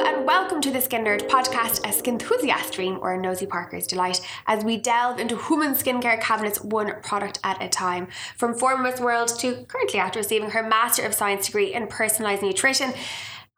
and welcome to the Skin Nerd podcast, a skin enthusiast dream or a nosy Parker's delight, as we delve into human skincare cabinets one product at a time. From former Miss World to currently after receiving her Master of Science degree in Personalised Nutrition.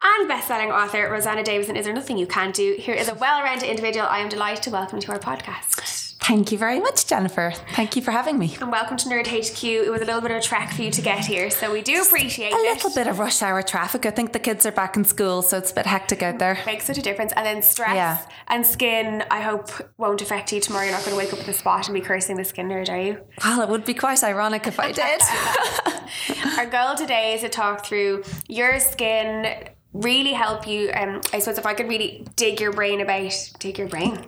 And best-selling author Rosanna Davison, is there nothing you can't do? Here is a well-rounded individual I am delighted to welcome to our podcast. Thank you very much, Jennifer. Thank you for having me. And welcome to Nerd HQ. It was a little bit of a trek for you to get here, so we do appreciate a it. A little bit of rush hour traffic. I think the kids are back in school, so it's a bit hectic out there. Makes such a difference. And then stress yeah. and skin, I hope, won't affect you tomorrow. You're not going to wake up in the spot and be cursing the skin nerd, are you? Well, it would be quite ironic if I did. Our goal today is to talk through your skin really help you um I suppose if I could really dig your brain about dig your brain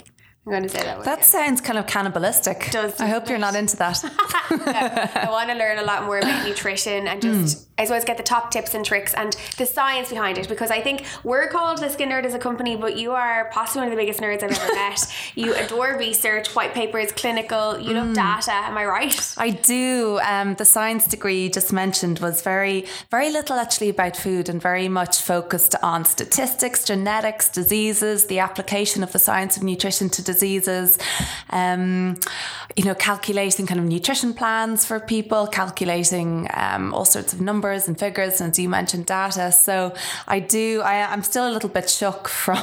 I'm going to say that. That sounds kind of cannibalistic. Does I hope you're not into that. no, I want to learn a lot more about nutrition and just, mm. I suppose, get the top tips and tricks and the science behind it. Because I think we're called the Skin Nerd as a company, but you are possibly one of the biggest nerds I've ever met. You adore research, white papers, clinical. You love mm. data. Am I right? I do. Um, the science degree you just mentioned was very, very little actually about food and very much focused on statistics, genetics, diseases, the application of the science of nutrition to disease diseases, um, you know, calculating kind of nutrition plans for people, calculating um, all sorts of numbers and figures, and as you mentioned, data. So I do, I, am still a little bit shook from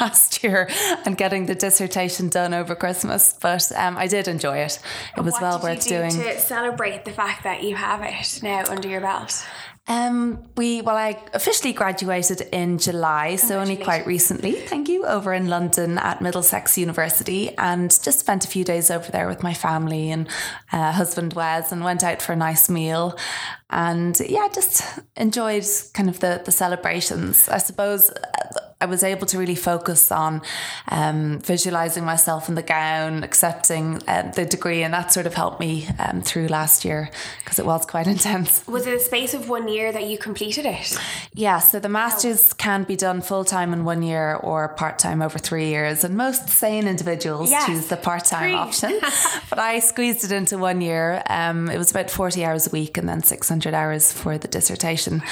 last year and getting the dissertation done over Christmas, but um, I did enjoy it. It was well worth do doing. To celebrate the fact that you have it now under your belt. Um, we well, I officially graduated in July, so only quite recently. Thank you. Over in London at Middlesex University, and just spent a few days over there with my family and uh, husband Wes, and went out for a nice meal, and yeah, just enjoyed kind of the the celebrations. I suppose uh, I was able to really focus on um, visualizing myself in the gown, accepting uh, the degree, and that sort of helped me um, through last year because it was quite intense. Was it a space of one year that you completed it? Yeah, so the masters can be done full time in one year or part time over three years, and most sane individuals yes. choose the part time option. but I squeezed it into one year. Um, it was about forty hours a week, and then six hundred hours for the dissertation.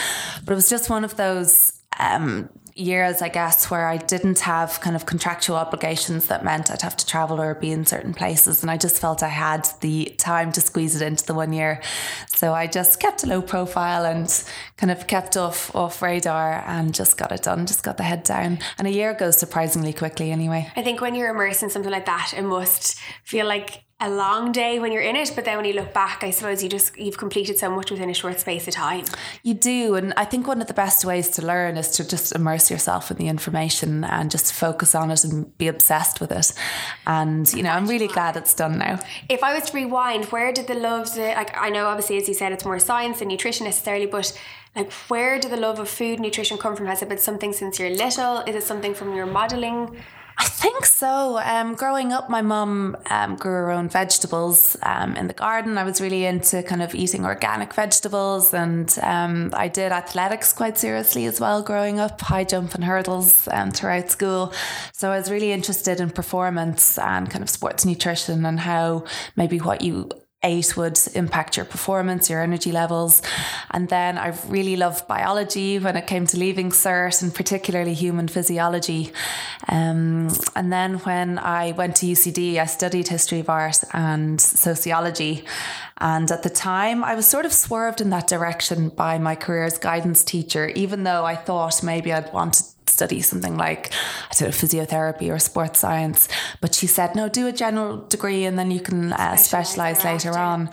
But it was just one of those um, years, I guess, where I didn't have kind of contractual obligations that meant I'd have to travel or be in certain places. And I just felt I had the time to squeeze it into the one year. So I just kept a low profile and kind of kept off off radar and just got it done, just got the head down. And a year goes surprisingly quickly anyway. I think when you're immersed in something like that, it must feel like a long day when you're in it, but then when you look back, I suppose you just you've completed so much within a short space of time. You do, and I think one of the best ways to learn is to just immerse yourself in the information and just focus on it and be obsessed with it. And you know, I'm really glad it's done now. If I was to rewind, where did the love? Like I know, obviously, as you said, it's more science than nutrition necessarily, but like where did the love of food nutrition come from? Has it been something since you're little? Is it something from your modelling? I think so. Um, growing up, my mum um, grew her own vegetables um, in the garden. I was really into kind of eating organic vegetables, and um, I did athletics quite seriously as well growing up, high jump and hurdles um, throughout school. So I was really interested in performance and kind of sports nutrition and how maybe what you ate would impact your performance, your energy levels. And then I really loved biology when it came to leaving CERT and particularly human physiology. Um, and then when I went to UCD, I studied history of art and sociology. And at the time, I was sort of swerved in that direction by my careers guidance teacher, even though I thought maybe I'd wanted study something like I don't know physiotherapy or sports science. But she said, no, do a general degree and then you can uh, specialize later on.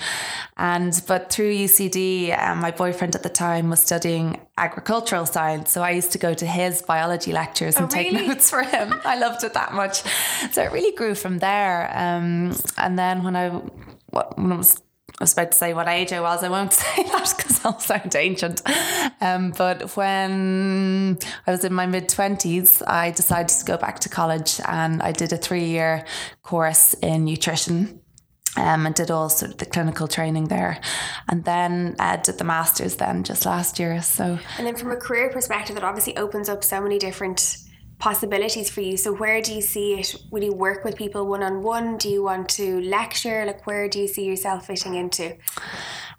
And but through UCD, um, my boyfriend at the time was studying agricultural science, so I used to go to his biology lectures and oh, take really? notes for him. I loved it that much, so it really grew from there. Um, and then when I when I was I was about to say what age I was. I won't say that because I'll sound ancient. Um, but when I was in my mid 20s, I decided to go back to college and I did a three year course in nutrition. Um, and did all sort of the clinical training there, and then uh, did the masters then just last year. So, and then from a career perspective, it obviously opens up so many different possibilities for you. So where do you see it? Will you work with people one on one? Do you want to lecture? Like where do you see yourself fitting into?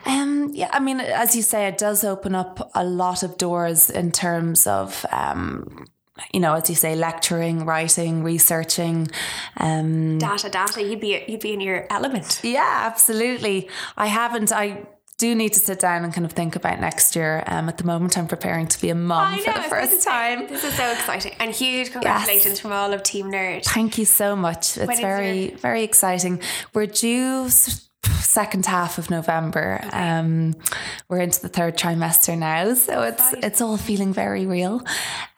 Um, yeah, I mean, as you say, it does open up a lot of doors in terms of um, you know, as you say, lecturing, writing, researching. Um, data, data. You'd be you'd be in your element. Yeah, absolutely. I haven't. I do need to sit down and kind of think about next year. Um, at the moment, I'm preparing to be a mum know, for the first time. This is so exciting and huge congratulations yes. from all of Team Nerd. Thank you so much. It's when very very exciting. We're due second half of November. Um, we're into the third trimester now, so it's it's all feeling very real.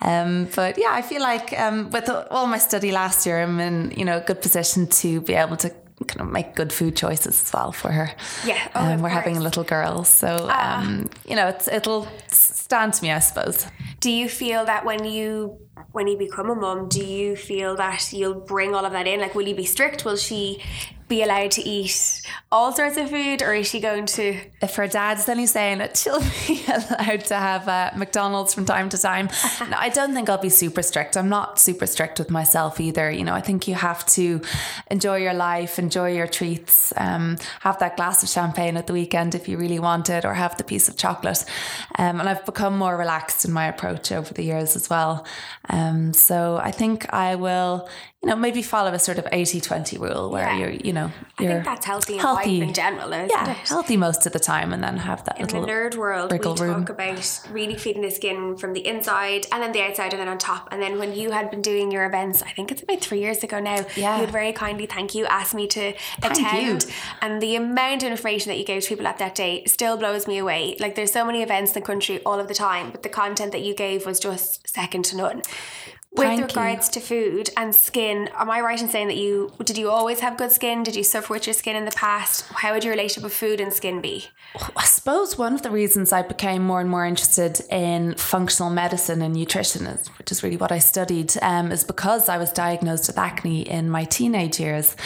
Um, but yeah, I feel like um, with all my study last year, I'm in you know a good position to be able to kind of make good food choices as well for her. Yeah, oh, um, we're course. having a little girl, so ah. um, you know it's it'll stand to me, I suppose. Do you feel that when you when you become a mum, do you feel that you'll bring all of that in? Like, will you be strict? Will she be allowed to eat all sorts of food, or is she going to? If her dad's then he's saying that she'll be allowed to have uh, McDonald's from time to time. no, I don't think I'll be super strict. I'm not super strict with myself either. You know, I think you have to enjoy your life, enjoy your treats, um, have that glass of champagne at the weekend if you really want it, or have the piece of chocolate. Um, and I've become more relaxed in my approach over the years as well. Um, so I think I will, you know, maybe follow a sort of 80 20 rule where yeah. you're, you know, you're I think that's healthy, healthy in general, yeah, it? healthy most of the time and then have that in little. In the nerd world, we room. talk about really feeding the skin from the inside and then the outside and then on top. And then when you had been doing your events, I think it's about three years ago now, yeah. you would very kindly, thank you, asked me to thank attend. You. And the amount of information that you gave to people at that day still blows me away. Like there's so many events in the country all of the time, but the content that you gave was just second to none. With Thank regards you. to food and skin, am I right in saying that you did you always have good skin? Did you suffer with your skin in the past? How would your relationship with food and skin be? I suppose one of the reasons I became more and more interested in functional medicine and nutrition, which is really what I studied, um, is because I was diagnosed with acne in my teenage years.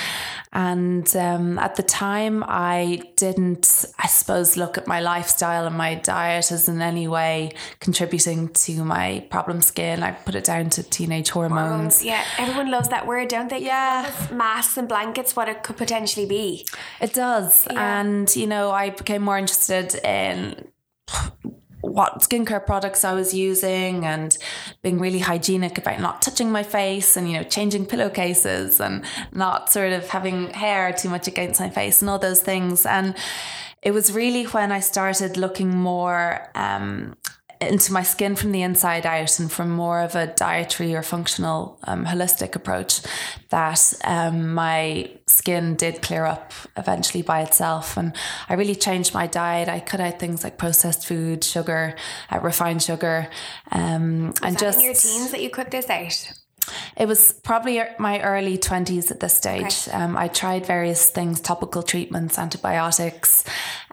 And um, at the time, I didn't, I suppose, look at my lifestyle and my diet as in any way contributing to my problem skin. I put it down to teenage hormones. hormones yeah, everyone loves that word, don't they? Yeah. Masks and blankets, what it could potentially be. It does. Yeah. And, you know, I became more interested in what skincare products I was using and being really hygienic about not touching my face and, you know, changing pillowcases and not sort of having hair too much against my face and all those things. And it was really when I started looking more um, into my skin from the inside out and from more of a dietary or functional um, holistic approach that um, my skin did clear up eventually by itself. And I really changed my diet. I cut out things like processed food sugar uh, refined sugar um, and just in your teens that you cut this out it was probably my early 20s at this stage. Okay. Um, I tried various things, topical treatments, antibiotics,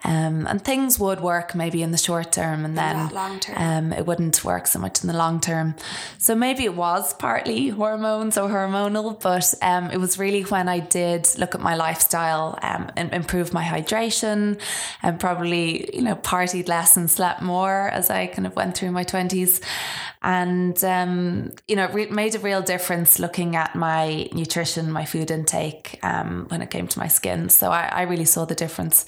um, and things would work maybe in the short term and then um, it wouldn't work so much in the long term. So maybe it was partly hormones or hormonal, but um, it was really when I did look at my lifestyle um, and improve my hydration and probably, you know, partied less and slept more as I kind of went through my 20s. And, um, you know, it made a real difference looking at my nutrition, my food intake um, when it came to my skin. So I, I really saw the difference.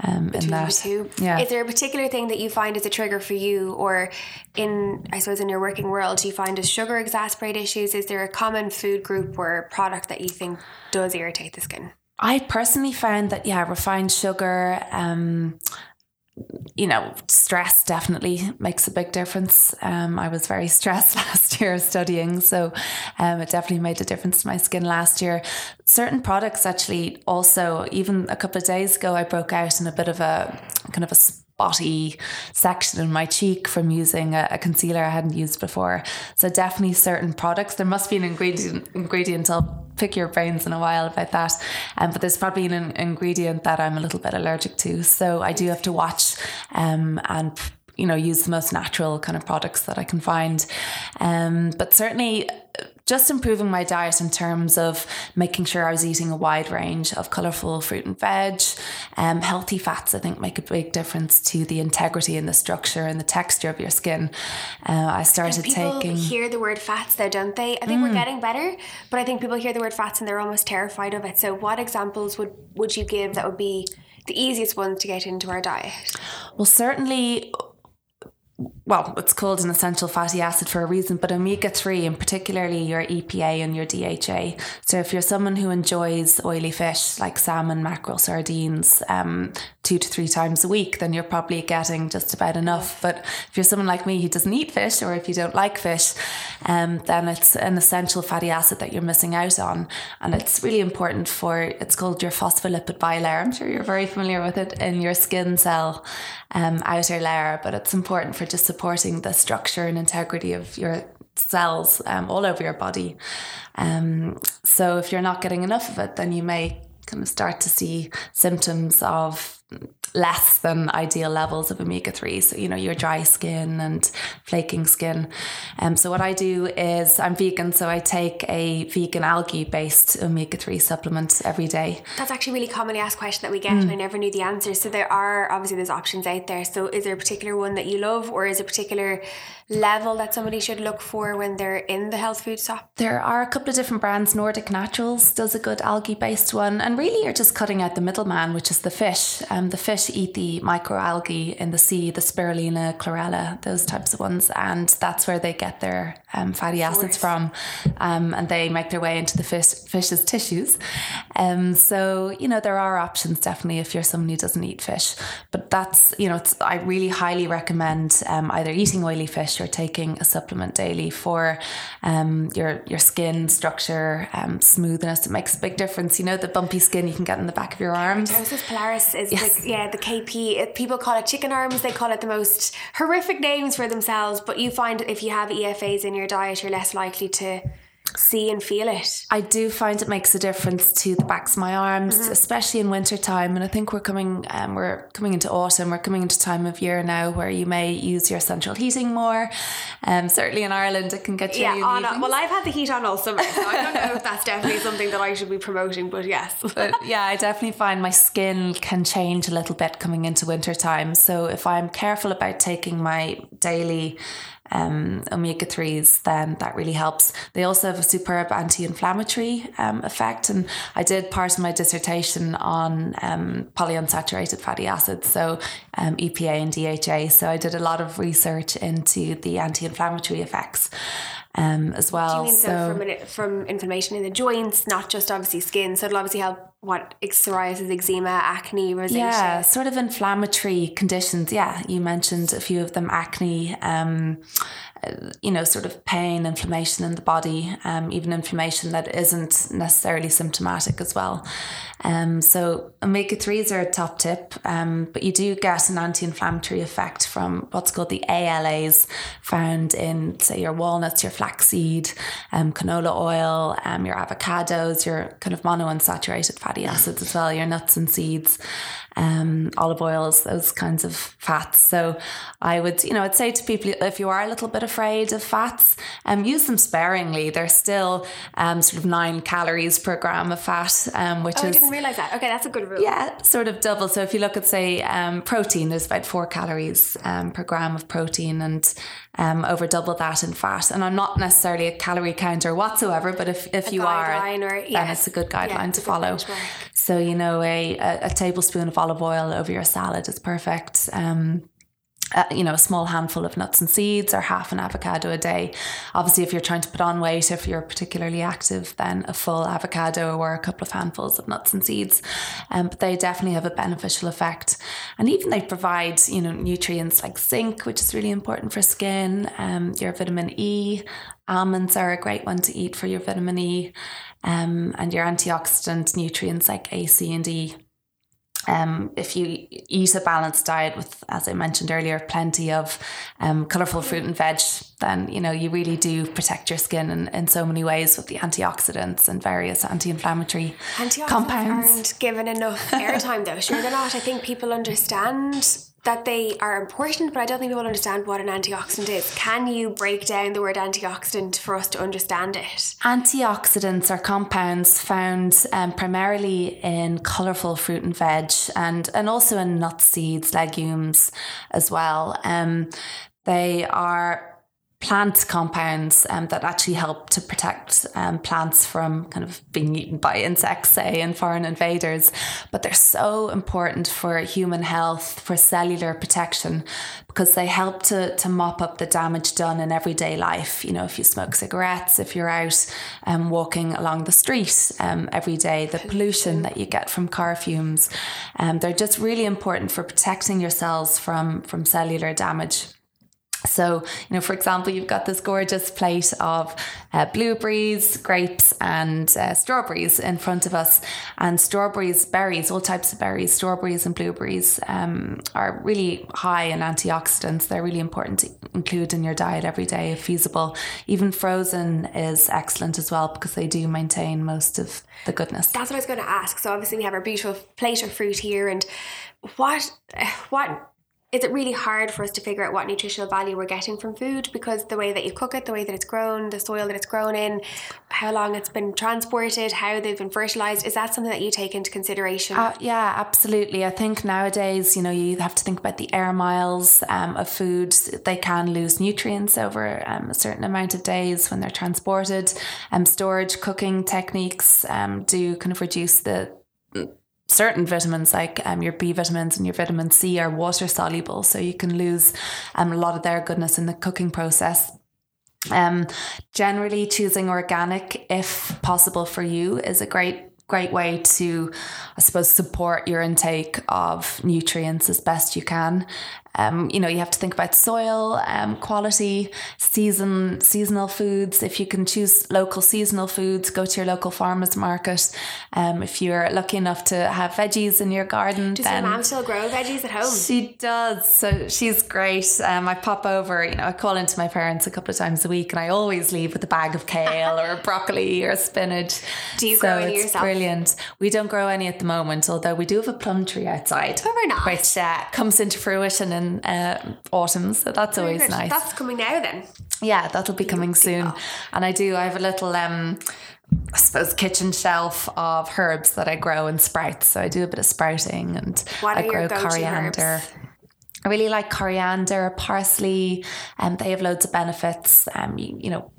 Um, in that. Yeah. Is there a particular thing that you find is a trigger for you, or in I suppose in your working world, do you find does sugar exacerbate issues? Is there a common food group or product that you think does irritate the skin? I personally found that yeah, refined sugar, um, you know, stress definitely makes a big difference. Um, I was very stressed last year studying, so um, it definitely made a difference to my skin last year. Certain products actually also, even a couple of days ago, I broke out in a bit of a kind of a spotty section in my cheek from using a, a, concealer I hadn't used before. So definitely certain products. There must be an ingredient ingredient. I'll pick your brains in a while about that. Um, but there's probably an ingredient that I'm a little bit allergic to. So I do have to watch um, and you know use the most natural kind of products that I can find. Um, but certainly just improving my diet in terms of making sure I was eating a wide range of colourful fruit and veg. Um, healthy fats, I think, make a big difference to the integrity and the structure and the texture of your skin. Uh, I started people taking. hear the word fats, though, don't they? I think mm. we're getting better, but I think people hear the word fats and they're almost terrified of it. So, what examples would would you give that would be the easiest ones to get into our diet? Well, certainly well, it's called an essential fatty acid for a reason, but omega 3 and particularly your EPA and your DHA. So if you're someone who enjoys oily fish like salmon, mackerel, sardines, um, two to three times a week, then you're probably getting just about enough. But if you're someone like me who doesn't eat fish or if you don't like fish, um, then it's an essential fatty acid that you're missing out on. And it's really important for, it's called your phospholipid bilayer. I'm sure you're very familiar with it in your skin cell um, outer layer, but it's important for just supporting the structure and integrity of your cells um, all over your body. Um, so if you're not getting enough of it, then you may kind of start to see symptoms of less than ideal levels of omega 3 so you know your dry skin and flaking skin. Um, so what i do is i'm vegan so i take a vegan algae based omega 3 supplement every day. That's actually a really commonly asked question that we get mm. and i never knew the answer. So there are obviously there's options out there. So is there a particular one that you love or is a particular level that somebody should look for when they're in the health food shop? There are a couple of different brands nordic naturals does a good algae based one and really you're just cutting out the middleman which is the fish. Um, the fish eat the microalgae in the sea, the spirulina, chlorella, those types of ones, and that's where they get their um, fatty acids from, um, and they make their way into the fish fish's tissues. Um, so you know there are options definitely if you're someone who doesn't eat fish, but that's you know it's, I really highly recommend um, either eating oily fish or taking a supplement daily for um, your your skin structure, um, smoothness. It makes a big difference. You know the bumpy skin you can get in the back of your arms. Keratosis pilaris is yes. the, yeah the KP. People call it chicken arms. They call it the most horrific names for themselves. But you find if you have EFAs in your diet, you're less likely to see and feel it. I do find it makes a difference to the backs of my arms, mm-hmm. especially in winter time. And I think we're coming um, we're coming into autumn, we're coming into time of year now where you may use your central heating more. Um, certainly in Ireland it can get chilly. Yeah, on a, well I've had the heat on all summer, so I don't know if that's definitely something that I should be promoting, but yes. but yeah, I definitely find my skin can change a little bit coming into winter time. So if I'm careful about taking my daily um, omega 3s, then that really helps. They also have a superb anti inflammatory um, effect. And I did part of my dissertation on um, polyunsaturated fatty acids, so um, EPA and DHA. So I did a lot of research into the anti inflammatory effects um, as well. Do you mean so, so from, from inflammation in the joints, not just obviously skin? So it'll obviously help what psoriasis, eczema, acne, rosacea. Yeah, sort of inflammatory conditions. Yeah, you mentioned a few of them: acne. Um, you know, sort of pain, inflammation in the body, um, even inflammation that isn't necessarily symptomatic as well. Um, so omega 3s are a top tip, um, but you do get an anti inflammatory effect from what's called the ALAs found in, say, your walnuts, your flaxseed, um, canola oil, um, your avocados, your kind of monounsaturated fatty acids as well, your nuts and seeds um, olive oils, those kinds of fats. So I would, you know, I'd say to people if you are a little bit afraid of fats, um, use them sparingly. They're still um, sort of nine calories per gram of fat, um, which oh, is. I didn't realize that. Okay, that's a good rule. Yeah, sort of double. So if you look at, say, um, protein, there's about four calories um, per gram of protein and um, over double that in fat. And I'm not necessarily a calorie counter whatsoever, but if, if a you are, or, yes. then it's a good guideline yeah, to follow. So, you know, a, a, a tablespoon of olive oil over your salad is perfect. Um, uh, you know, a small handful of nuts and seeds or half an avocado a day. Obviously, if you're trying to put on weight, if you're particularly active, then a full avocado or a couple of handfuls of nuts and seeds. Um, but they definitely have a beneficial effect. And even they provide, you know, nutrients like zinc, which is really important for skin, um, your vitamin E. Almonds are a great one to eat for your vitamin E um, and your antioxidant nutrients like A, C, and E. Um, if you eat a balanced diet with, as I mentioned earlier, plenty of um, colourful fruit and veg, then you know you really do protect your skin in, in so many ways with the antioxidants and various anti-inflammatory antioxidants compounds. Aren't given enough airtime though. Sure, they're not. I think people understand that they are important, but I don't think people understand what an antioxidant is. Can you break down the word antioxidant for us to understand it? Antioxidants are compounds found um, primarily in colourful fruit and veg and, and also in nuts, seeds, legumes as well. Um, they are plant compounds um, that actually help to protect um, plants from kind of being eaten by insects, say, and foreign invaders. But they're so important for human health, for cellular protection, because they help to, to mop up the damage done in everyday life. You know, if you smoke cigarettes, if you're out um, walking along the street um, every day, the pollution that you get from car fumes, um, they're just really important for protecting your cells from, from cellular damage. So, you know, for example, you've got this gorgeous plate of uh, blueberries, grapes, and uh, strawberries in front of us. And strawberries, berries, all types of berries, strawberries and blueberries um, are really high in antioxidants. They're really important to include in your diet every day if feasible. Even frozen is excellent as well because they do maintain most of the goodness. That's what I was going to ask. So, obviously, we have our beautiful plate of fruit here. And what, what, is it really hard for us to figure out what nutritional value we're getting from food because the way that you cook it, the way that it's grown, the soil that it's grown in, how long it's been transported, how they've been fertilized, is that something that you take into consideration? Uh, yeah, absolutely. I think nowadays, you know, you have to think about the air miles um, of food. They can lose nutrients over um, a certain amount of days when they're transported. Um, storage cooking techniques um, do kind of reduce the certain vitamins like um, your B vitamins and your vitamin C are water soluble, so you can lose um, a lot of their goodness in the cooking process. Um, generally, choosing organic, if possible for you, is a great great way to, I suppose, support your intake of nutrients as best you can. Um, you know, you have to think about soil um, quality, season seasonal foods. If you can choose local seasonal foods, go to your local farmers market. Um, if you're lucky enough to have veggies in your garden, does then your mom still grow veggies at home? She does. So she's great. Um, I pop over. You know, I call into my parents a couple of times a week, and I always leave with a bag of kale or broccoli or spinach. Do you so grow any it's yourself? Brilliant. We don't grow any at the moment, although we do have a plum tree outside, Oh, very nice. which uh, comes into fruition in uh, autumn. So that's always nice. That's coming now then. Yeah, that'll be coming soon. And I do, I have a little, um, I suppose, kitchen shelf of herbs that I grow and sprouts. So I do a bit of sprouting and I grow coriander. herbs? I really like coriander, parsley, and they have loads of benefits. Um, you, you know,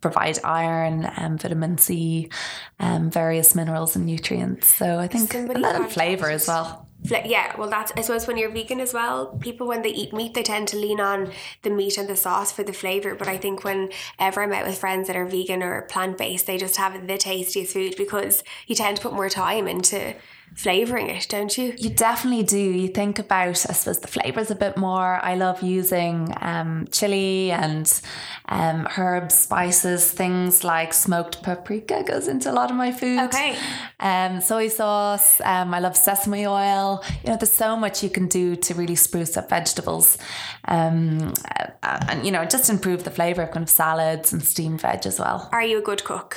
provide iron, um, vitamin C, um, various minerals and nutrients. So I think Somebody a little contacted- flavour as well. Yeah, well, that's I suppose when you're vegan as well, people when they eat meat, they tend to lean on the meat and the sauce for the flavor. But I think whenever I'm out with friends that are vegan or plant based, they just have the tastiest food because you tend to put more time into flavoring it, don't you? You definitely do. You think about, I suppose, the flavors a bit more. I love using um, chili and um, herbs, spices, things like smoked paprika goes into a lot of my food. Okay. Um, soy sauce. Um, I love sesame oil. You know, there's so much you can do to really spruce up vegetables, um, uh, and you know, just improve the flavor of kind of salads and steamed veg as well. Are you a good cook?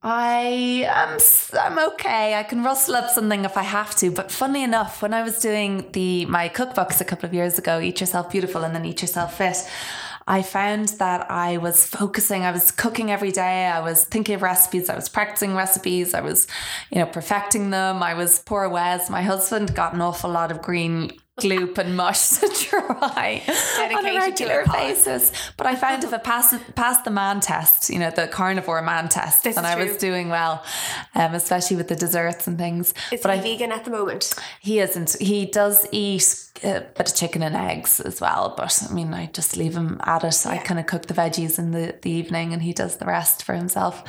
I um, am I'm okay. I can rustle up something if I have to. But funnily enough, when I was doing the my cookbooks a couple of years ago, Eat Yourself Beautiful and then Eat Yourself Fit, I found that I was focusing. I was cooking every day. I was thinking of recipes. I was practicing recipes. I was, you know, perfecting them. I was poor Wes. My husband got an awful lot of green gloop and mush to try on Dedicated a to regular a basis. But I found if I passed passed the man test, you know, the carnivore man test, This then I was doing well, um, especially with the desserts and things. Is but he I, vegan at the moment? he isn't. He does eat a bit of chicken and eggs as well, but I mean, I just leave him at it. I kind of cook the veggies in the, the evening and he does the rest for himself.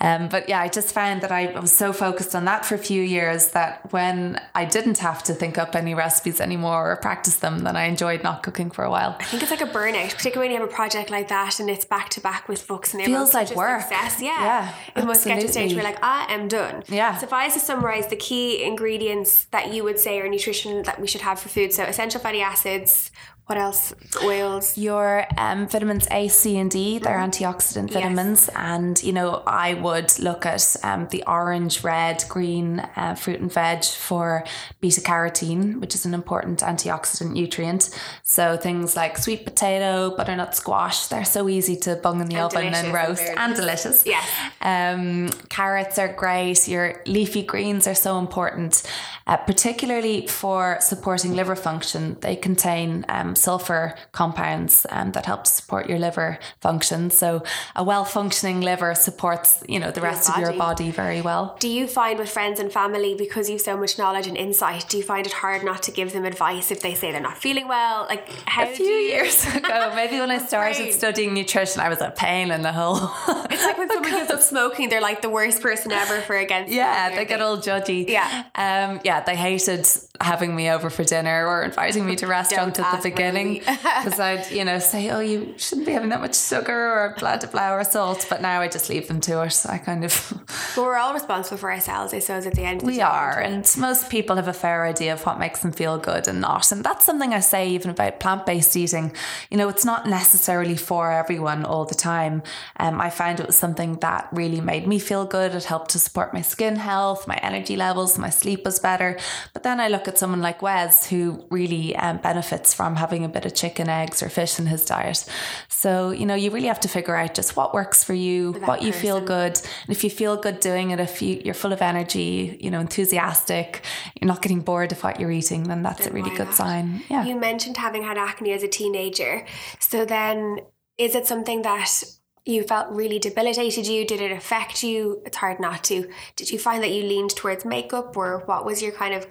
Um, but yeah, I just found that I was so focused on that for a few years that when I didn't have to think up any recipes anymore or practice them, then I enjoyed not cooking for a while. I think it's like a burnout, particularly when you have a project like that and it's back to back with books and it Feels like work. Success. Yeah, Yeah, it must get to a stage where you're like, I am done. Yeah. So if I was to summarize the key ingredients that you would say are nutrition that we should have for food, so essential fatty acids. What else? Oils. Your um, vitamins A, C, and D, they're antioxidant Yes. vitamins. And, you know, I would look at um, the orange, red, green uh, fruit and veg for beta carotene, which is an important antioxidant nutrient. So things like sweet potato, butternut squash, they're so easy to bung in the And oven and roast fairness. and delicious. Yes. Um, carrots are great. Your leafy greens are so important, uh, particularly for supporting liver function. They contain um, sulfur compounds um, that help support your liver function. So a well functioning liver supports you know the rest of your body very well. Do you find with friends and family because you've so much knowledge and insight? Do you find it hard not to give them advice if they say they're not feeling well? Like how a few you... years ago, maybe when I started studying nutrition, I was a pain in the hole. it's like when someone gives up smoking, they're like the worst person ever for against. Yeah, they get all judgy. Yeah, um, yeah, they hated having me over for dinner or inviting me to restaurant at the beginning because I'd you know say oh you shouldn't be having that much sugar or blah blah or salt but now I just leave them to it. I kind of but we're all responsible for ourselves I suppose at the end we are and most people have a fair idea of what makes them feel good and not and that's something I say even about plant-based eating. You know it's not necessarily for everyone all the time. Um, I found it was something that really made me feel good. It helped to support my skin health my energy levels my sleep was better. But then I look at someone like Wes who really um, benefits from having a bit of chicken, eggs, or fish in his diet. So, you know, you really have to figure out just what works for you, what you person. feel good. And if you feel good doing it, if you, you're full of energy, you know, enthusiastic, you're not getting bored of what you're eating, then that's then a really good not? sign. Yeah. You mentioned having had acne as a teenager. So then is it something that you felt really debilitated you? Did it affect you? It's hard not to. Did you find that you leaned towards makeup or what was your kind of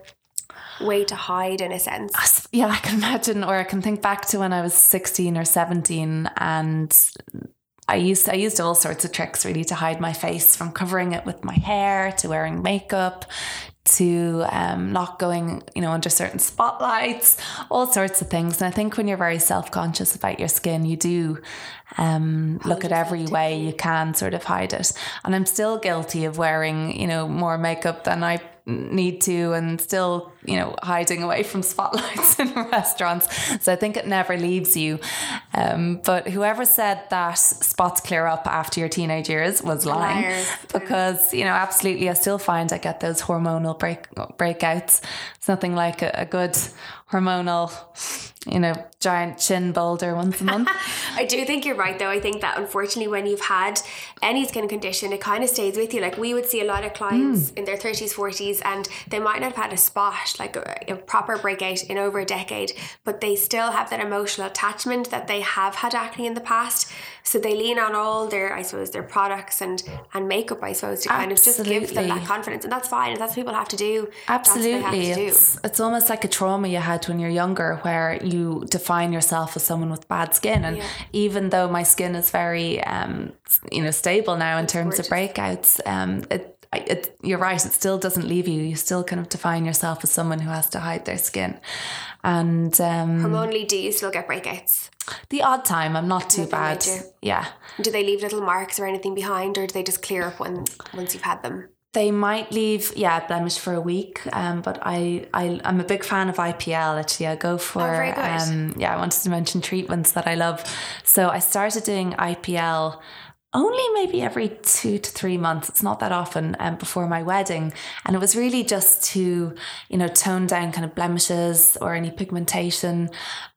way to hide in a sense. Yeah, I can imagine, or I can think back to when I was 16 or 17 and I used I used all sorts of tricks really to hide my face from covering it with my hair to wearing makeup to um, not going, you know, under certain spotlights, all sorts of things. And I think when you're very self conscious about your skin, you do um, look at every way you can sort of hide it. And I'm still guilty of wearing, you know, more makeup than I need to and still you know hiding away from spotlights in restaurants. So i think it never leaves you. Um, but whoever said that spots clear up after your teenage years was lying. Liars. because you know absolutely i still find i get those hormonal break breakouts. It's nothing like a, a good hormonal you know, giant chin boulder once a month. I do think you're right, though. I think that unfortunately, when you've had any skin condition, it kind of stays with you. Like we would see a lot of clients mm. in their 30s, 40s, and they might not have had a spot, like a, a, proper breakout in over a decade, but they still have that emotional attachment that they have had acne in the past. So they lean on all their, I suppose, their products and and makeup, I suppose, to kind Absolutely. of just give them that confidence, and that's fine. And that's what people have to do. Absolutely, to it's do. it's almost like a trauma you had when you're younger, where you define yourself as someone with bad skin, and yeah. even though my skin is very, um, you know, stable now in terms gorgeous. of breakouts, um, it it, you're right, it still doesn't leave you. You still kind of define yourself as someone who has to hide their skin. And um, hormonally, do you still get breakouts? The odd time, I'm not too Nothing bad. Yeah. Do they leave little marks or anything behind, or do they just clear up when once you've had them? They might leave, yeah, blemish for a week. Um, but I, I, I'm a big fan of IPL. Actually, I go for, oh, um, yeah. I wanted to mention treatments that I love. So I started doing IPL only maybe every two to three months. It's not that often um, before my wedding. And it was really just to, you know, tone down kind of blemishes or any pigmentation.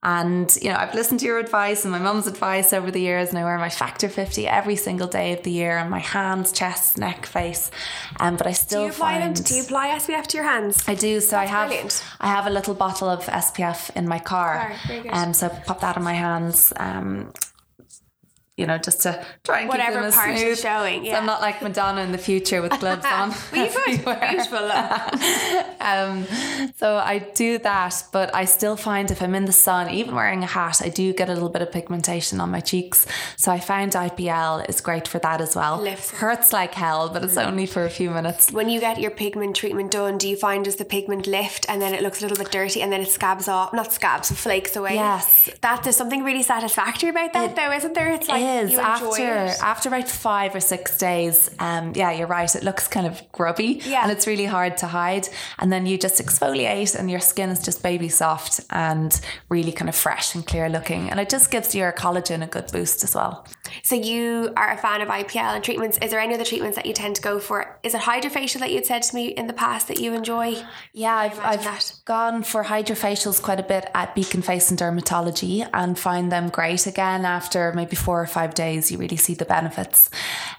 And, you know, I've listened to your advice and my mum's advice over the years, and I wear my Factor 50 every single day of the year on my hands, chest, neck, face. Um, but I still do you apply find, them? Do you apply SPF to your hands? I do. So That's I have brilliant. I have a little bottle of SPF in my car. and um, so I pop that on my hands. Um, you know, just to try and whatever keep them part smooth. showing. Yeah. So I'm not like Madonna in the future with gloves on. well, you've got beautiful um, so I do that, but I still find if I'm in the sun, even wearing a hat, I do get a little bit of pigmentation on my cheeks. So I found IPL is great for that as well. Lifts. Hurts like hell, but it's only for a few minutes. When you get your pigment treatment done, do you find does the pigment lift and then it looks a little bit dirty and then it scabs off? Not scabs, flakes away. Yes. That there's something really satisfactory about that, it, though, isn't there? It's like is after it. after about five or six days. Um, yeah, you're right. It looks kind of grubby, yeah. and it's really hard to hide. And then you just exfoliate, and your skin is just baby soft and really kind of fresh and clear looking. And it just gives your collagen a good boost as well. So you are a fan of IPL and treatments. Is there any other treatments that you tend to go for? Is it hydrofacial that you'd said to me in the past that you enjoy? Yeah, I've, I've that? gone for hydrofacials quite a bit at Beacon Face and Dermatology and find them great again after maybe four or five days. You really see the benefits.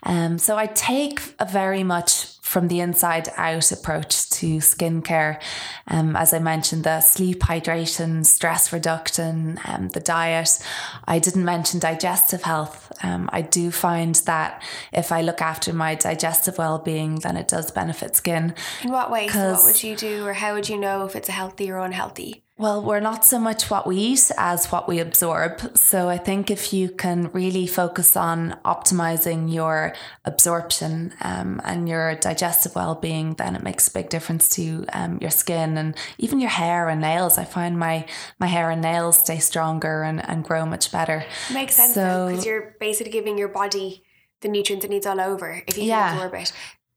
Um, so I take a very much from the inside out approach to skincare. Um, as I mentioned, the sleep, hydration, stress reduction, um, the diet. I didn't mention digestive health. Um, I do find that if I look after my digestive well being, then it does benefit skin. In what way? So what would you do, or how would you know if it's a healthy or unhealthy? Well, we're not so much what we eat as what we absorb. So I think if you can really focus on optimizing your absorption um, and your digestive well being, then it makes a big difference to um, your skin and even your hair and nails. I find my, my hair and nails stay stronger and, and grow much better. Makes sense because so, you're basically giving your body the nutrients it needs all over if you yeah. can absorb it.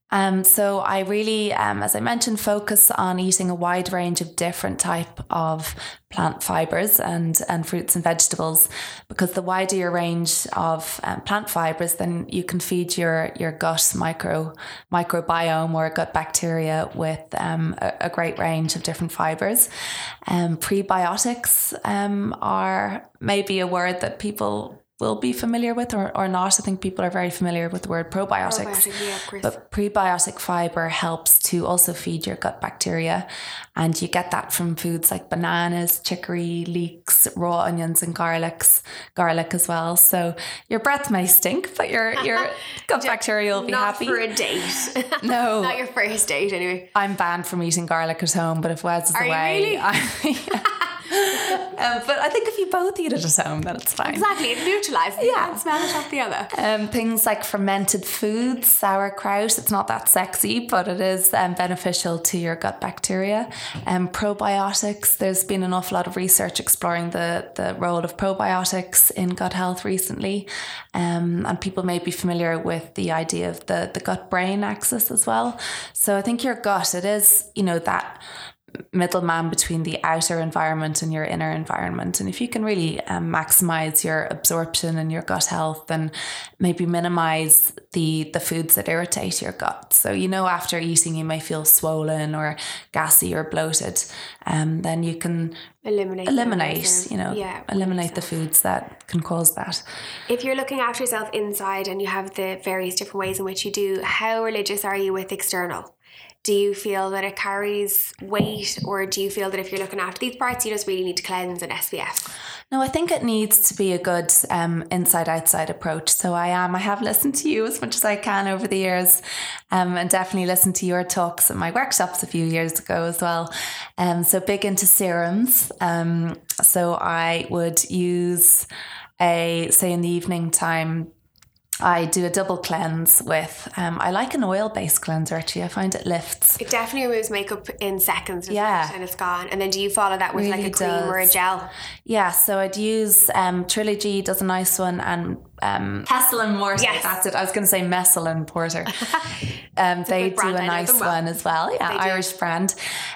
Um, so I really, um, as I mentioned, focus on eating a wide range of different type of plant fibers and and fruits and vegetables, because the wider your range of um, plant fibers, then you can feed your your gut micro microbiome or gut bacteria with um, a, a, great range of different fibers. Um, prebiotics um, are maybe a word that people will be familiar with or, or not. I think people are very familiar with the word probiotics. Probiotic, yeah, but prebiotic fiber helps to also feed your gut bacteria. And you get that from foods like bananas, chicory, leeks, raw onions, and garlics, garlic as well. So your breath may stink, but your your gut bacteria will be not happy. for a date. No. not your first date anyway. I'm banned from eating garlic at home, but if Wes is are away, really? I, um, but I think if you both eat it at home, then it's fine. Exactly, it neutralizes. Yeah, one smell it off the other. Um, things like fermented foods, sauerkraut. It's not that sexy, but it is um, beneficial to your gut bacteria. Um, probiotics. There's been an awful lot of research exploring the the role of probiotics in gut health recently, um, and people may be familiar with the idea of the the gut brain axis as well. So I think your gut, it is you know that middleman between the outer environment and your inner environment. And if you can really um, maximize your absorption and your gut health, and maybe minimize the the foods that irritate your gut. So you know, after eating, you may feel swollen or gassy or bloated. Um, then you can eliminate eliminate you know yeah, eliminate the foods that can cause that if you're looking after yourself inside and you have the various different ways in which you do how religious are you with external do you feel that it carries weight or do you feel that if you're looking after these parts you just really need to cleanse and SPF? No, I think it needs to be a good um, inside outside approach. So I am. I have listened to you as much as I can over the years um, and definitely listened to your talks at my workshops a few years ago as well. Um, so big into serums. Um, so I would use a, say in the evening time, I do a double cleanse with. Um, I like an oil based cleanser actually. I find it lifts. It definitely removes makeup in seconds. Yeah, it? and it's gone. And then do you follow that with really like a cream or a gel? Yeah, so I'd use um, Trilogy does a nice one, and um, Pestle and Mortar. Yes. That's it. I was going to say Messel and Porter. Um, they do a nice well. one as well. Yeah, Irish brand.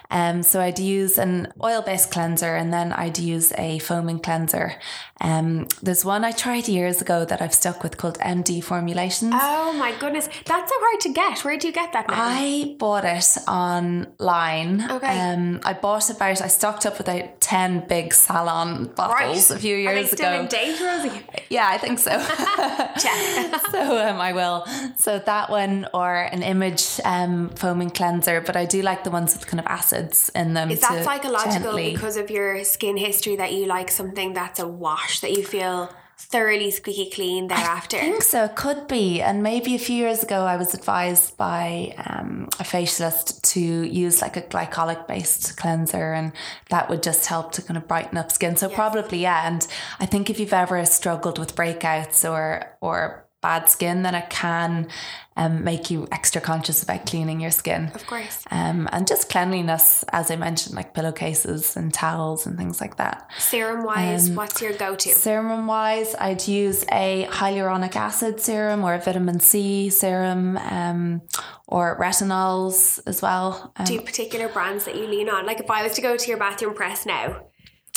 Um, so I'd use an oil based cleanser and then I'd use a foaming cleanser. Um, there's one I tried years ago that I've stuck with called MD Formulations. Oh my goodness. That's so hard to get. Where do you get that now? I bought it online. Okay. Um, I bought about, I stocked up with about 10 big salon bottles right. a few years ago. Are they still ago. in date, Rosie? Yeah, I think so. so um, I will. So that one or an image um, foaming cleanser, but I do like the ones with kind of acids in them. Is that psychological gently... because of your skin history that you like something that's a wash that you feel thoroughly squeaky clean thereafter? I think so. It could be. And maybe a few years ago, I was advised by um, a facialist to use like a glycolic based cleanser, and that would just help to kind of brighten up skin. So yes. probably yeah. And I think if you've ever struggled with breakouts or or bad skin, then it can um, make you extra conscious about cleaning your skin. Of course. Um, and just cleanliness, as I mentioned, like pillowcases and towels and things like that. Serum wise, um, what's your go to? Serum wise, I'd use a hyaluronic acid serum or a vitamin C serum um, or retinols as well. Do um, particular brands that you lean on? Like if I was to go to your bathroom press now,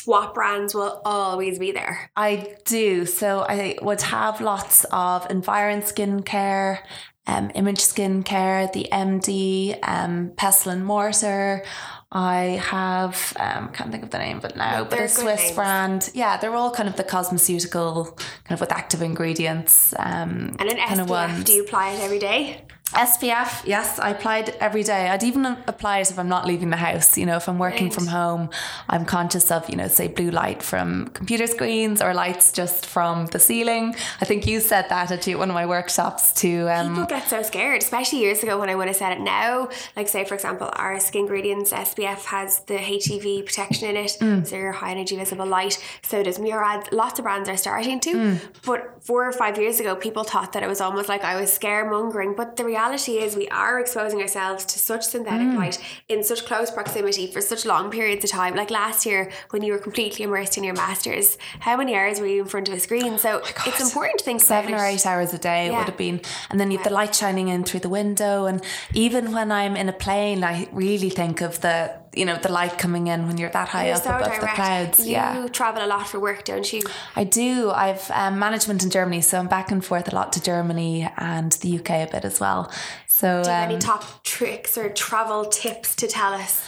what brands will always be there? I do. So I would have lots of Environ skincare, um, Image Skincare, the MD, um, Pestle and Mortar. I have um, can't think of the name, but now, but a Swiss names. brand. Yeah, they're all kind of the cosmeceutical kind of with active ingredients. Um, and an SPF. Kind of. Do you apply it every day? SPF, yes, I applied every day. I'd even apply it if I'm not leaving the house. You know, if I'm working Right. from home, I'm conscious of, you know, say blue light from computer screens or lights just from the ceiling. I think you said that at one of my workshops to um, People get so scared, especially years ago when I would have said it now. Like, say, for example, our Skingredients SPF has the HEV protection in it, Mm. so your high energy visible light. So does Murad. Lots of brands are starting to. Mm. But four or five years ago, people thought that it was almost like I was scaremongering. But the reality is, we are exposing ourselves to such synthetic Mm. light in such close proximity for such long periods of time. Like last year, when you were completely immersed in your masters, how many hours were you in front of a screen? So it's important to think seven or eight hours a day Yeah. would have been and then you have the light shining in through the window and even when i'm in a plane i really think of the you know the light coming in when you're that high You're up so above direct. the clouds You yeah travel a lot for work, don't you? i do i've um, management in germany so i'm back and forth a lot to germany and the uk a bit as well so Do you have um, any top tricks or travel tips to tell us?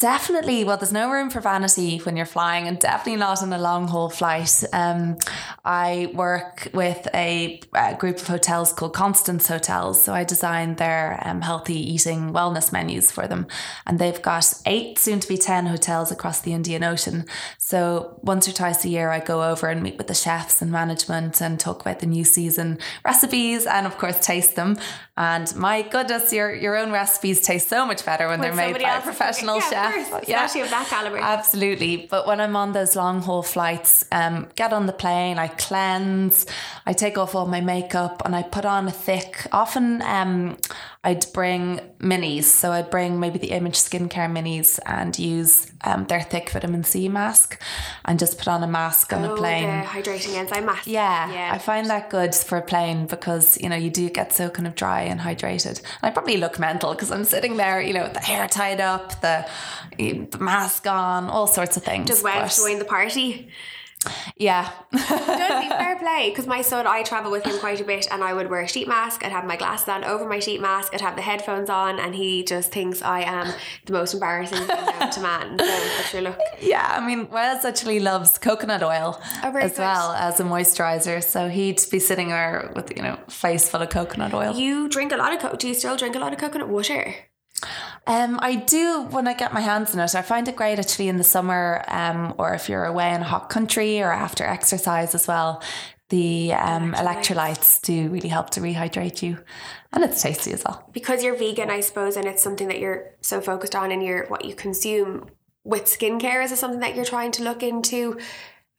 Definitely. Well, there's no room for vanity when you're flying, and definitely not on a long haul flight. Um, I work with a, uh group of hotels called Constance Hotels. So I designed their um, healthy eating wellness menus for them. And they've got eight, soon to be 10 hotels across the Indian Ocean. So once or twice a year, I go over and meet with the chefs and management and talk about the new season recipes and, of course, taste them. And my goodness, your, your own recipes taste so much better when, they're made by a professional. Yeah, chef. Course, especially of that caliber. Absolutely. But when I'm on those long haul flights, um, get on the plane, I cleanse, I take off all my makeup and I put on a thick, often um, I'd bring minis. So I'd bring maybe the Image skincare minis and use um, their thick vitamin C mask and just put on a mask on oh, a plane. hydrating enzyme mask. Yeah, yeah. I find that good for a plane because you know you do get so kind of dry and hydrated. And I probably look mental because I'm sitting there, you know, with the hair tied up, the, the mask on, all sorts of things. Just to join the party. Yeah, Don't he fair play? Because my son, I travel with him quite a bit, and I would wear a sheet mask. I'd have my glasses on over my sheet mask. I'd have the headphones on, and he just thinks I am the most embarrassing thing known to man. So, sure, look, yeah. I mean, Wes actually loves coconut oil Oh, as good. well as a moisturizer, so he'd be sitting there with you know face full of coconut oil. you drink a lot of. Co- do you still drink a lot of coconut water? Um, I do when I get my hands on it. I find it great actually in the summer, um, or if you're away in a hot country or after exercise as well. The um, electrolytes do really help to rehydrate you, and it's tasty as well. because you're vegan, I suppose, and it's something that you're so focused on in your what you consume with skincare. Is it something that you're trying to look into?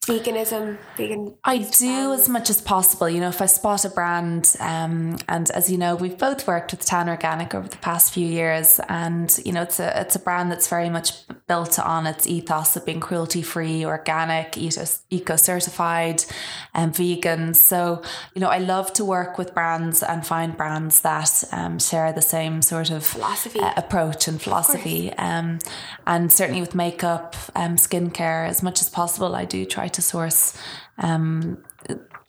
Veganism, vegan. I do as much as possible. You know, if I spot a brand, um, and as you know, we've both worked with Tan Organic over the past few years, and you know, it's a it's a brand that's very much built on its ethos of being cruelty free, organic, eco certified, and vegan. So, you know, I love to work with brands and find brands that um, share the same sort of Philosophy. uh, approach and philosophy. Um, and certainly with makeup, um, skincare, as much as possible, I do try to source um,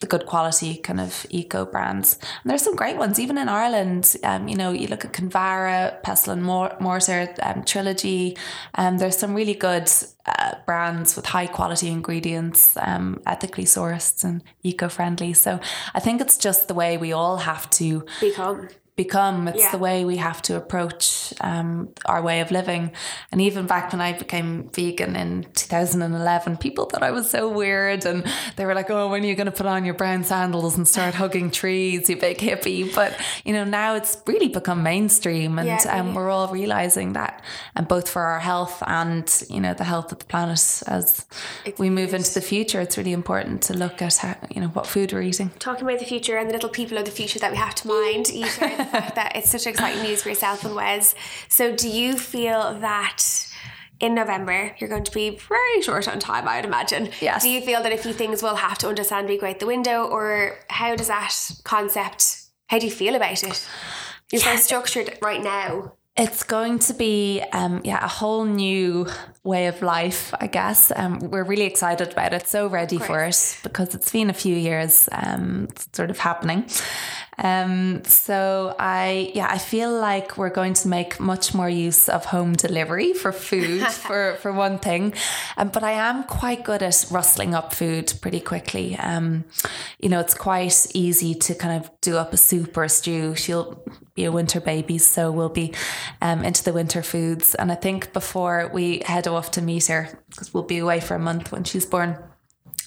the good quality kind of eco brands. And there's some great ones, even in Ireland. Um, you know, you look at Kinvara, Pestle and Mor- Mortar, um, Trilogy. Um, there's some really good uh, brands with high quality ingredients, um, ethically sourced and eco friendly. So I think it's just the way we all have to Become. Become. It's Yeah. the way we have to approach um, our way of living. And even back when I became vegan in 2011, people thought I was so weird. And they were like, oh, when are you going to put on your brown sandals and start hugging trees, you big hippie? But, you know, now it's really become mainstream. And Yeah, um, we're all realizing that, and both for our health and, you know, the health of the planet as we move into the future, it's really important to look at how, you know, what food we're eating. Talking about the future and the little people of the future that we have to mind, the fact that it's such exciting news for yourself and Wes. So, do you feel that in November you're going to be very short on time? I'd imagine. Yes. Do you feel that a few things will have to understand we go out the window, or how does that concept? How do you feel about it? You're so structured right now. It's going to be, um, yeah, a whole new way of life, I guess. Um, we're really excited about it, so ready for it because it's been a few years um, sort of happening. Um, so I yeah I feel like we're going to make much more use of home delivery for food for for one thing, um, but I am quite good at rustling up food pretty quickly. Um, you know it's quite easy to kind of do up a soup or a stew. She'll be a winter baby, so we'll be um, into the winter foods. And I think before we head off to meet her, because we'll be away for a month when she's born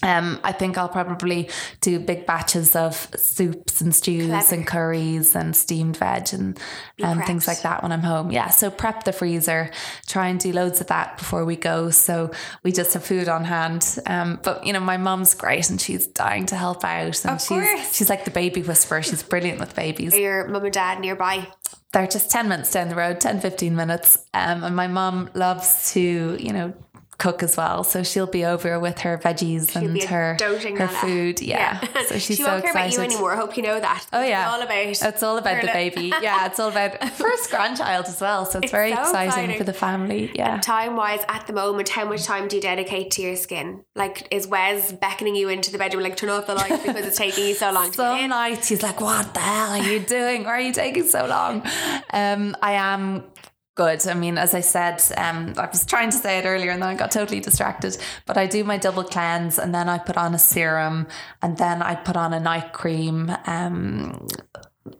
um, I think I'll probably do big batches of soups and stews Clever. and curries and steamed veg and um, things like that when I'm home. Yeah, so prep the freezer, try and do loads of that before we go. So we just have food on hand. Um, but you know, my mum's great and she's dying to help out. And Of she's course. she's like the baby whisperer. She's brilliant with babies Are your mum and dad nearby? they're just 10 minutes down the road 10 15 minutes um, and my mom loves to you know cook as well so she'll be over with her veggies She'll and her her food yeah, so she's she so won't care excited about you anymore. I hope you know that. Oh yeah, It's all about. it's all about the baby. Yeah, it's all about first grandchild as well. So it's, It's very so exciting, exciting. for the family. Yeah, Time wise, at the moment, how much time do you dedicate to your skin? Like, is Wes beckoning you into the bedroom, like turn off the light because it's taking you so long to Some nights he's like, "What the hell are you doing? Why are you taking so long?" Um, I am good. I mean, as I said, um, I was trying to say it earlier and then I got totally distracted. But I do my double cleanse and then I put on a serum and then I put on a night cream. Um,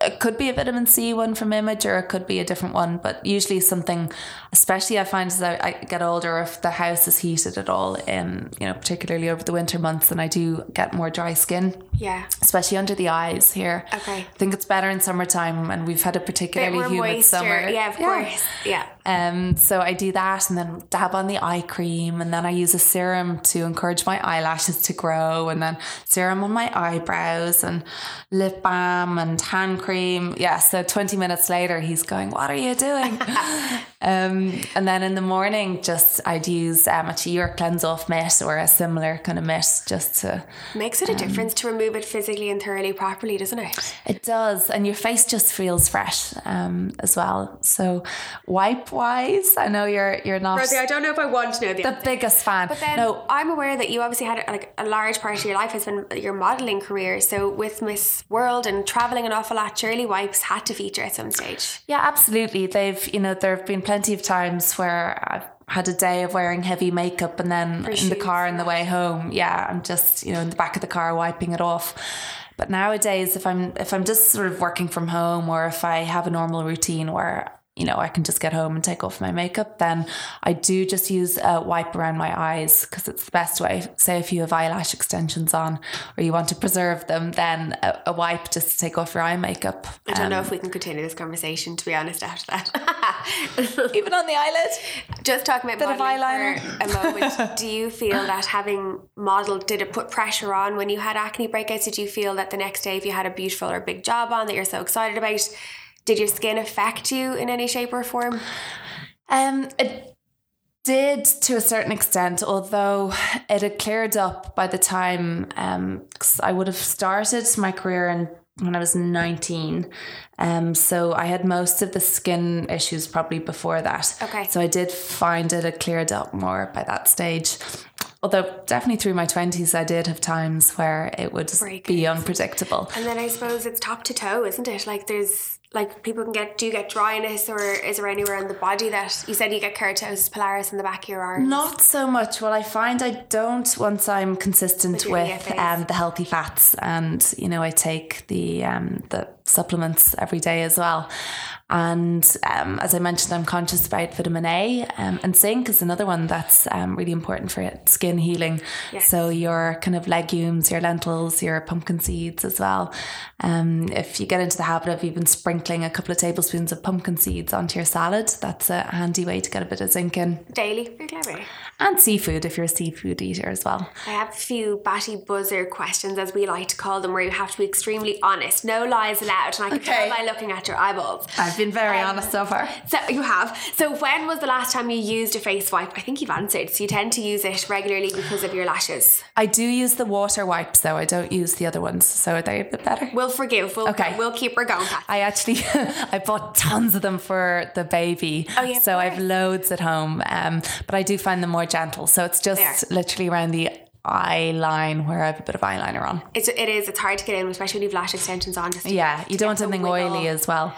it could be a vitamin C one from Image or it could be a different one, but usually something, especially I find as I, I get older, if the house is heated at all, in you know, particularly over the winter months, then I do get more dry skin Yeah. especially under the eyes here. Okay. I think it's better in summertime and we've had a particularly humid moisture. summer. Yeah, of course. Yeah. Um, so I do that and then dab on the eye cream and then I use a serum to encourage my eyelashes to grow and then serum on my eyebrows and lip balm and hand cream. Yeah, so 20 minutes later he's going, What are you doing? um, and then in the morning just I'd use um, a your cleanse off mitt or a similar kind of mitt just to Makes it a difference to remove it physically and thoroughly properly, doesn't it? It does, and your face just feels fresh um, as well. So, wipe wise, I know you're you're not Rosie, I don't know if I want to know the, the biggest fan. But then no, I'm aware that you obviously had like a large part of your life has been your modelling career. So with Miss World and travelling an awful lot, surely wipes had to feature at some stage. yeah, absolutely. They've you know there have been plenty of times where I've had a day of wearing heavy makeup, and then in the car on the way home, yeah, I'm just you know in the back of the car wiping it off. But nowadays, if I'm if I'm just sort of working from home, or if I have a normal routine where you know I can just get home and take off my makeup, then I do just use a wipe around my eyes because it's the best way. Say if you have eyelash extensions on, or you want to preserve them, then a, a wipe just to take off your eye makeup. I don't know Um, if we can continue this conversation, to be honest, after that. even on the eyelid. Just talking about Bit of modelling eyeliner. for a moment. do you feel that having modelled, did it put pressure on when you had acne breakouts? Did you feel that the next day, if you had a beautiful or big job on that you're so excited about, did your skin affect you in any shape or form? Um, it did to a certain extent, although it had cleared up by the time um, 'cause I would have started my career in when I was 19. Um, so I had most of the skin issues probably before that. Okay. So I did find it had cleared up more by that stage. Although definitely through my 20s, I did have times where it would just Break be unpredictable. And then I suppose it's top to toe, isn't it? Like there's like people can get do you get dryness or is there anywhere in the body that you said you get keratosis pilaris in the back of your arm? Not so much. Well, I find I don't once I'm consistent with EFAs. um, the healthy fats, and you know I take the um, the supplements every day as well. And um, as I mentioned, I'm conscious about vitamin A um, and zinc is another one that's um, really important for skin healing. Yes. So your kind of legumes, your lentils, your pumpkin seeds as well. Um, if you get into the habit of even sprinkling a couple of tablespoons of pumpkin seeds onto your salad, that's a handy way to get a bit of zinc in Daily. Very clever. And seafood if you're a seafood eater as well. I have a few batty buzzer questions, as we like to call them, where you have to be extremely honest. No lies allowed. And I can Okay. tell by looking at your eyeballs. I've been very Um, honest so far. So you have. So when was the last time you used a face wipe? I think you've answered. So you tend to use it regularly because of your lashes. I do use the water wipes though. I don't use the other ones. So are they a bit better? We'll forgive. We'll, Okay. We'll keep her going. Pat. I actually actually I bought tons of them for the baby. Oh, yeah, so I've loads at home. Um, but I do find them more gentle. So it's just literally around the eye line where I have a bit of eyeliner on. It's, it is. It's hard to get in, especially when you've lash extensions on. Yeah, you don't want get the anything wiggle. oily as well.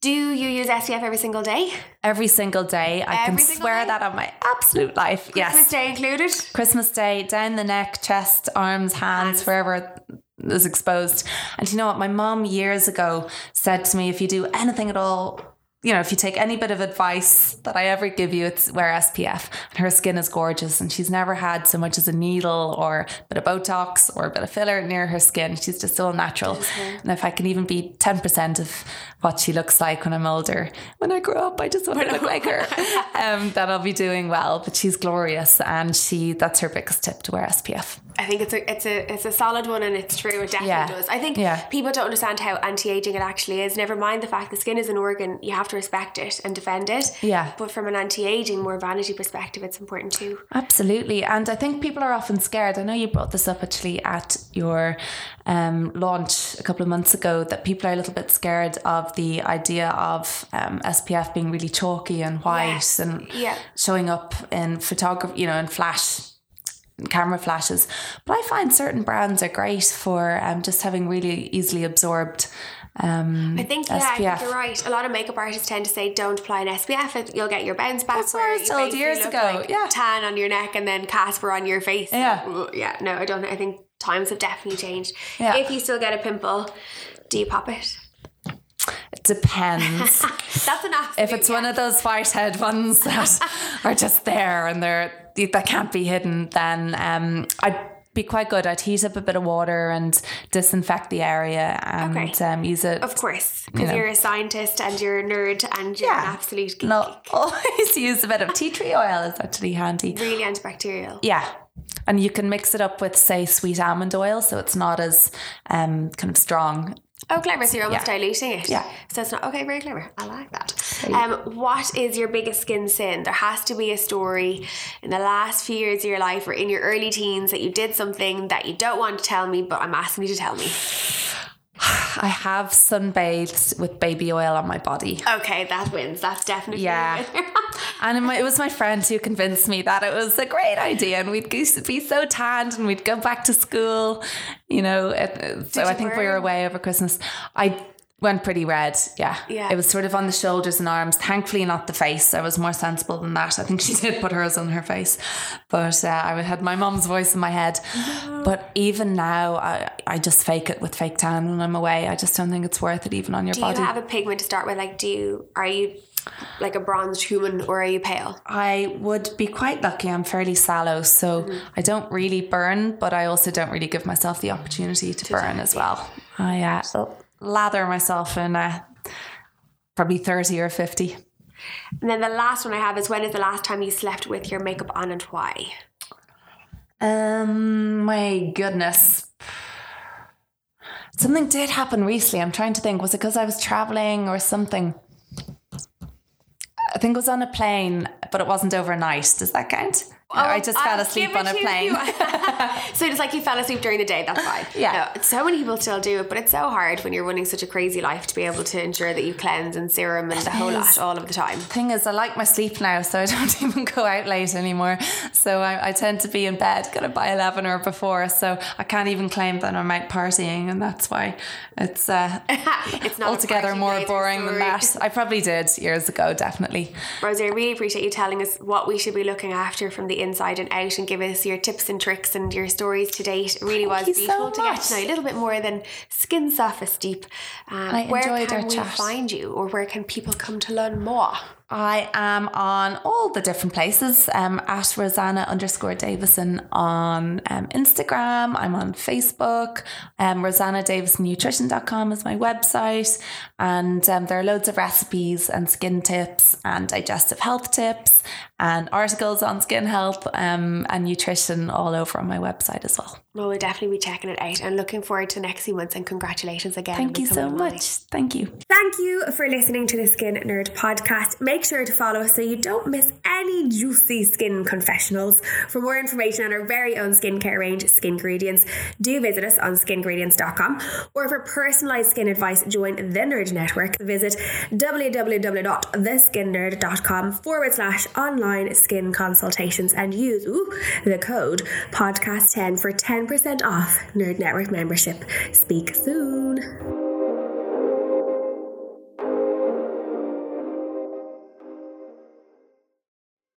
Do you use SPF every single day? Every single day. I Every can swear day? that on my absolute life. Christmas yes. Day included. Christmas Day, down the neck, chest, arms, hands, Hands. wherever is exposed. And you know what? My mom years ago said to me, if you do anything at all, you know, if you take any bit of advice that I ever give you, it's wear SPF. And her skin is gorgeous, and she's never had so much as a needle or a bit of Botox or a bit of filler near her skin. She's just so natural. And if I can even be 10% of what she looks like when I'm older, when I grow up, I just want to look like her, um, then I'll be doing well. But she's glorious, and she that's her biggest tip to wear SPF. I think it's a it's a it's a solid one and it's true. It definitely Yeah. does. I think Yeah. people don't understand how anti aging it actually is. Never mind the fact the skin is an organ, you have to respect it and defend it. Yeah. But from an anti aging, more vanity perspective, it's important too. Absolutely. And I think people are often scared. I know you brought this up actually at your um, launch a couple of months ago that people are a little bit scared of the idea of um, SPF being really chalky and white Yes. and Yeah. showing up in photography, you know, in flash. Camera flashes, but I find certain brands are great for um, just having really easily absorbed um, I think yeah, I SPF. think you're right. A lot of makeup artists tend to say don't apply an SPF. You'll get your bounce back. That's what I where was told years ago, like yeah. tan on your neck and then Casper on your face. Yeah. Yeah. No, I don't. I think times have definitely changed. Yeah. If you still get a pimple, do you pop it? It depends. That's absolute. if it's one of those whitehead ones that are just there and they're that can't be hidden, then um, I'd be quite good. I'd heat up a bit of water and disinfect the area and Okay. um, use it. Of course, because you are a scientist and you're a nerd and you're an absolute geek. No, always use a bit of tea tree oil. It's actually handy. Really antibacterial. Yeah. And you can mix it up with, say, sweet almond oil, so it's not as um, kind of strong. Oh, clever. So you're almost Yeah. diluting it. Yeah. So it's not okay. Very clever. I like that. Um, what is your biggest skin sin? There has to be a story in the last few years of your life or in your early teens that you did something that you don't want to tell me, but I'm asking you to tell me. I have sunbathed with baby oil on my body. Okay, that wins. That's definitely Yeah. And it was my friend who convinced me that it was a great idea and we'd be so tanned and we'd go back to school, you know. it- so you I think we were away over Christmas. I went pretty red, yeah. Yeah. It was sort of on the shoulders and arms. Thankfully, not the face. I was more sensible than that. I think she did put hers on her face. But uh, I had my mom's voice in my head. But even now, I, I just fake it with fake tan when I'm away. I just don't think it's worth it, even on your Do body. you have a pigment to start with? Like, do you, are you like a bronzed human or are you pale? I would be quite lucky. I'm fairly sallow, so Mm-hmm. I don't really burn, but I also don't really give myself the opportunity to, burn as well. I uh, lather myself in uh, probably 30 or 50. And then the last one I have is when is the last time you slept with your makeup on and why? Um, my goodness. Something did happen recently. I'm trying to think. Was it because I was traveling or something? I think it was on a plane, but it wasn't overnight. Does that count? No, I just fell asleep on a plane. so it's like you fell asleep during the day. That's fine. Yeah. No, so many people still do it, but it's so hard when you're running such a crazy life to be able to ensure that you cleanse and serum and the whole lot all of the time. thing is, I like my sleep now, so I don't even go out late anymore. So I, I tend to be in bed kind of by 11 or before. So I can't even claim that I'm out partying, and that's why it's uh, it's not altogether more day, it's a boring than that. I probably did years ago, definitely. Rosie, I really appreciate you telling us what we should be looking after from the inside and out and give us your tips and tricks and your stories to date. It really was you so to get to know a little bit more than skin surface deep. Um, I where enjoyed can our we chat. find you or where can people come to learn more? I am on all the different places um, at Rosanna underscore Davison on um, Instagram. I'm on Facebook. Um, RosannaDavisonNutrition.com is my website. And um, there are loads of recipes and skin tips and digestive health tips and articles on skin health um, and nutrition all over on my website as well. Well, we'll definitely be checking it out and looking forward to next few months and congratulations again. Thank you so becoming a much. Thank you. Thank you for listening to the Skin Nerd podcast. Make make sure to follow us so you don't miss any juicy skin confessionals. For more information on our very own skincare range, Skingredients, do visit us on skingredients.com. Or for personalized skin advice, join the Nerd Network. Visit www.theskinnerd.com forward slash online skin consultations and use ooh, the code podcast10 for 10% off Nerd Network membership. Speak soon.